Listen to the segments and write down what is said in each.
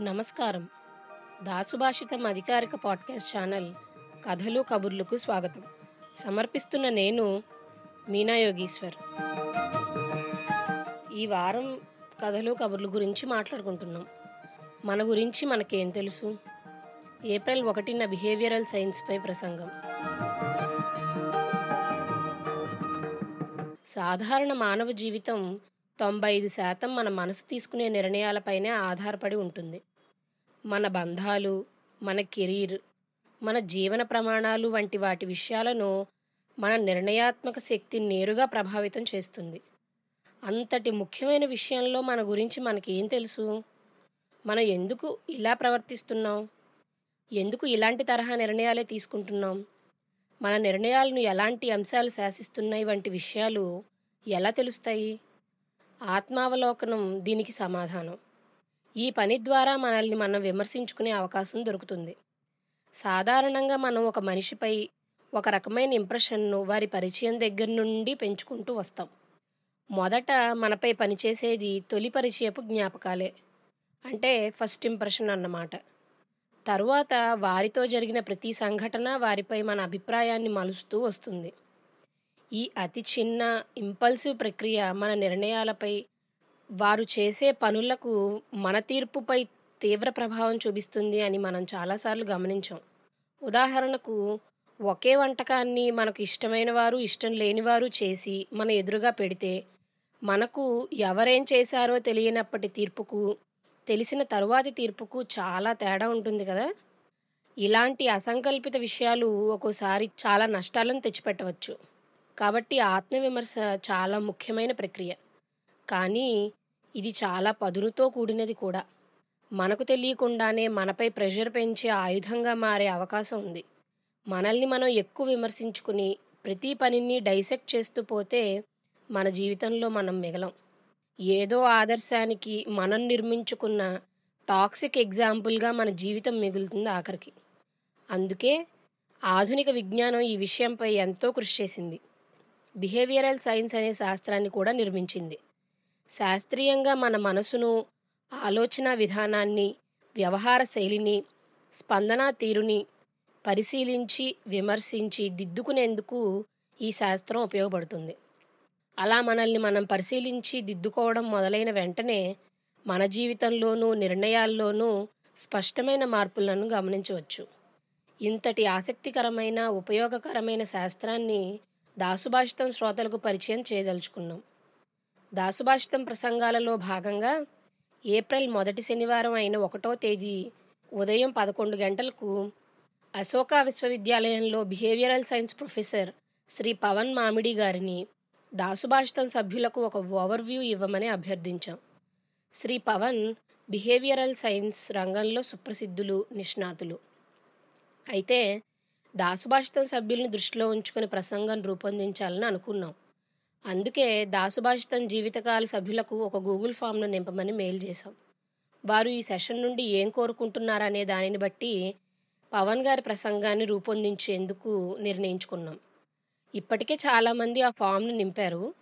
నమస్కారం. దాసుభాషితం అధికారిక podcast channel కథలు కబుర్లకు స్వాగతం. సమర్పిస్తున్న నేను మీనా యోగీశ్వర్. ఈ వారం కథలు కబుర్ల గురించి మాట్లాడుకుంటున్నాం. మన గురించి మనకేం తెలుసు? ఏప్రిల్ ఒకటిన బిహేవియరల్ సైన్స్పై ప్రసంగం. సాధారణ మానవ జీవితం తొంభై ఐదు శాతం మన మనసు తీసుకునే నిర్ణయాలపైనే ఆధారపడి ఉంటుంది. మన బంధాలు మన కెరీర్ మన జీవన ప్రమాణాలు వంటి వాటి విషయాలను మన నిర్ణయాత్మక శక్తి నేరుగా ప్రభావితం చేస్తుంది. అంతటి ముఖ్యమైన విషయంలో మన గురించి మనకేం తెలుసు? మనం ఎందుకు ఇలా ప్రవర్తిస్తున్నాం? ఎందుకు ఇలాంటి తరహా నిర్ణయాలే తీసుకుంటున్నాం? మన నిర్ణయాలను ఎలాంటి అంశాలు శాసిస్తున్నాయి వంటి విషయాలు ఎలా తెలుస్తాయి? ఆత్మావలోకనం దీనికి సమాధానం. ఈ పని ద్వారా మనల్ని మనం విమర్శించుకునే అవకాశం దొరుకుతుంది. సాధారణంగా మనం ఒక మనిషిపై ఒక రకమైన ఇంప్రెషన్ను వారి పరిచయం దగ్గర నుండి పెంచుకుంటూ వస్తాం. మొదట మనపై పనిచేసేది తొలి పరిచయపు జ్ఞాపకాలే. అంటే ఫస్ట్ ఇంప్రెషన్ అన్నమాట. తరువాత వారితో జరిగిన ప్రతి సంఘటన వారిపై మన అభిప్రాయాన్ని మలుస్తూ వస్తుంది. ఈ అతి చిన్న ఇంపల్సివ్ ప్రక్రియ మన నిర్ణయాలపై వారు చేసే పనులకు మన తీర్పుపై తీవ్ర ప్రభావం చూపిస్తుంది అని మనం చాలాసార్లు గమనించాం. ఉదాహరణకు ఒకే వంటకాన్ని మనకు ఇష్టమైన వారు ఇష్టం లేనివారు చేసి మన ఎదురుగా పెడితే మనకు ఎవరేం చేశారో తెలియనప్పటి తీర్పుకు తెలిసిన తరువాతి తీర్పుకు చాలా తేడా ఉంటుంది కదా? ఇలాంటి అసంకల్పిత విషయాలు ఒక్కోసారి చాలా నష్టాలను తెచ్చిపెట్టవచ్చు. కాబట్టి ఆత్మవిమర్శ చాలా ముఖ్యమైన ప్రక్రియ. కానీ ఇది చాలా పదునుతో కూడినది కూడా. మనకు తెలియకుండానే మనపై ప్రెషర్ పెంచే ఆయుధంగా మారే అవకాశం ఉంది. మనల్ని మనం ఎక్కువ విమర్శించుకుని ప్రతి పనిని డైసెక్ట్ చేస్తూ పోతే మన జీవితంలో మనం మిగలం. ఏదో ఆదర్శానికి మనం నిర్మించుకున్న టాక్సిక్ ఎగ్జాంపుల్గా మన జీవితం మిగులుతుంది ఆఖరికి. అందుకే ఆధునిక విజ్ఞానం ఈ విషయంపై ఎంతో కృషి చేసింది. బిహేవియరల్ సైన్స్ అనే శాస్త్రాన్ని కూడా నిర్మించింది. శాస్త్రీయంగా మన మనసును ఆలోచన విధానాన్ని వ్యవహార శైలిని స్పందన తీరుని పరిశీలించి విమర్శించి దిద్దుకునేందుకు ఈ శాస్త్రం ఉపయోగపడుతుంది. అలా మనల్ని మనం పరిశీలించి దిద్దుకోవడం మొదలైన వెంటనే మన జీవితంలోనూ నిర్ణయాల్లోనూ స్పష్టమైన మార్పులను గమనించవచ్చు. ఇంతటి ఆసక్తికరమైన ఉపయోగకరమైన శాస్త్రాన్ని దాసుభాషితం శ్రోతలకు పరిచయం చేయదలుచుకున్నాం. దాసుభాషితం ప్రసంగాలలో భాగంగా ఏప్రిల్ మొదటి శనివారం అయిన ఒకటో తేదీ ఉదయం పదకొండు గంటలకు అశోకా విశ్వవిద్యాలయంలో behavioural science professor Shri Pavan Mamidi గారిని దాసుభాషితం సభ్యులకు ఒక ఓవర్వ్యూ ఇవ్వమని అభ్యర్థించాం. శ్రీ పవన్ బిహేవియరల్ సైన్స్ రంగంలో సుప్రసిద్ధులు నిష్ణాతులు. అయితే దాసుభాషితం సభ్యుల్ని దృష్టిలో ఉంచుకుని ప్రసంగం రూపొందించాలని అనుకున్నాం. అందుకే దాసుభాషితం జీవితకాల సభ్యులకు ఒక గూగుల్ ఫామ్ను నింపమని మెయిల్ చేశాం. వారు ఈ సెషన్ నుండి ఏం కోరుకుంటున్నారనే దానిని బట్టి పవన్ గారి ప్రసంగాన్ని రూపొందించేందుకు నిర్ణయించుకున్నాం. ఇప్పటికే చాలామంది ఆ ఫామ్ను నింపారు.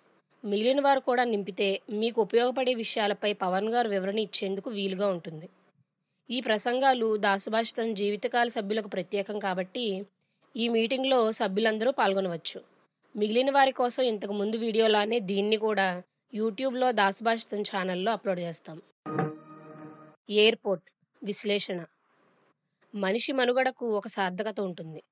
మిగిలిన వారు కూడా నింపితే మీకు ఉపయోగపడే విషయాలపై పవన్ గారు వివరణ ఇచ్చేందుకు వీలుగా ఉంటుంది. ఈ ప్రసంగాలు దాసుభాషితం జీవితకాల సభ్యులకు ప్రత్యేకం కాబట్టి ఈ మీటింగ్లో సభ్యులందరూ పాల్గొనవచ్చు. మిగిలిన వారి కోసం ఇంతకు ముందు వీడియోలానే దీన్ని కూడా యూట్యూబ్లో దాసుభాషితం ఛానల్లో అప్లోడ్ చేస్తాం. ఎయిర్పోర్ట్ విశ్లేషణ. మనిషి మనుగడకు ఒక సార్థకత ఉంటుంది.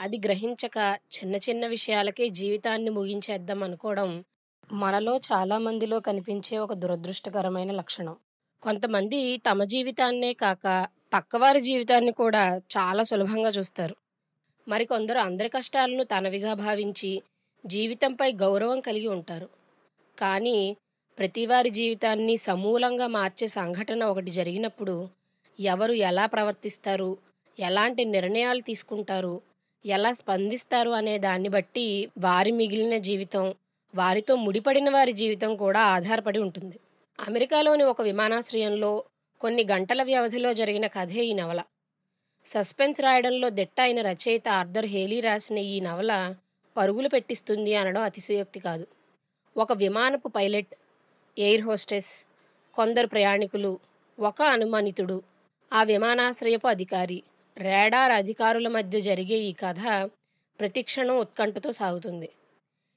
అది గ్రహించక చిన్న చిన్న విషయాలకే జీవితాన్ని ముగించేద్దాం అనుకోవడం మనలో చాలా మందిలో కనిపించే ఒక దురదృష్టకరమైన లక్షణం. కొంతమంది తమ జీవితాన్నే కాక పక్కవారి జీవితాన్ని కూడా చాలా సులభంగా చూస్తారు. మరికొందరు అందరి కష్టాలను తనవిగా భావించి జీవితంపై గౌరవం కలిగి ఉంటారు. కానీ ప్రతివారి జీవితాన్ని సమూలంగా మార్చే సంఘటన ఒకటి జరిగినప్పుడు ఎవరు ఎలా ప్రవర్తిస్తారు ఎలాంటి నిర్ణయాలు తీసుకుంటారు ఎలా స్పందిస్తారు అనే దాన్ని బట్టి వారి మిగిలిన జీవితం వారితో ముడిపడిన వారి జీవితం కూడా ఆధారపడి ఉంటుంది. అమెరికాలోని ఒక విమానాశ్రయంలో కొన్ని గంటల వ్యవధిలో జరిగిన కథే ఈ నవల. సస్పెన్స్ రాయడంలో దిట్ట అయిన రచయిత ఆర్థర్ హేలీ రాసిన ఈ నవల పరుగులు పెట్టిస్తుంది అనడం అతిశయోక్తి కాదు. ఒక విమానపు పైలట్ ఎయిర్ హోస్టెస్ కొందరు ప్రయాణికులు ఒక అనుమానితుడు ఆ విమానాశ్రయపు అధికారి రేడార్ అధికారుల మధ్య జరిగే ఈ కథ ప్రతిక్షణం ఉత్కంఠతో సాగుతుంది.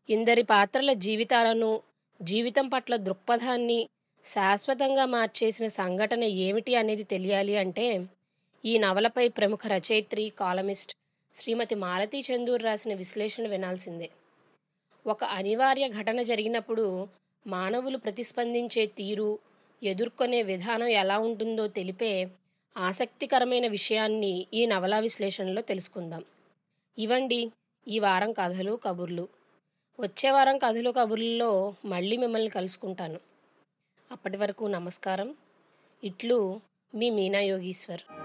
ఇందరి పాత్రల జీవితాలను జీవితం పట్ల దృక్పథాన్ని శాశ్వతంగా మార్చేసిన సంఘటన ఏమిటి అనేది తెలియాలి అంటే ఈ నవలపై ప్రముఖ రచయిత్రి కాలమిస్ట్ శ్రీమతి మాలతీ చందూర్ రాసిన విశ్లేషణ వినాల్సిందే. ఒక అనివార్య ఘటన జరిగినప్పుడు మానవులు ప్రతిస్పందించే తీరు ఎదుర్కొనే విధానం ఎలా ఉంటుందో తెలిపే ఆసక్తికరమైన విషయాన్ని ఈ నవలా విశ్లేషణలో తెలుసుకుందాం. ఇవండి ఈ వారం కథలు కబుర్లు. వచ్చే వారం కథలు కబుర్లలో మళ్ళీ మిమ్మల్ని కలుసుకుంటాను. అప్పటి వరకు నమస్కారం. ఇట్లు మీ మీనా యోగీశ్వర్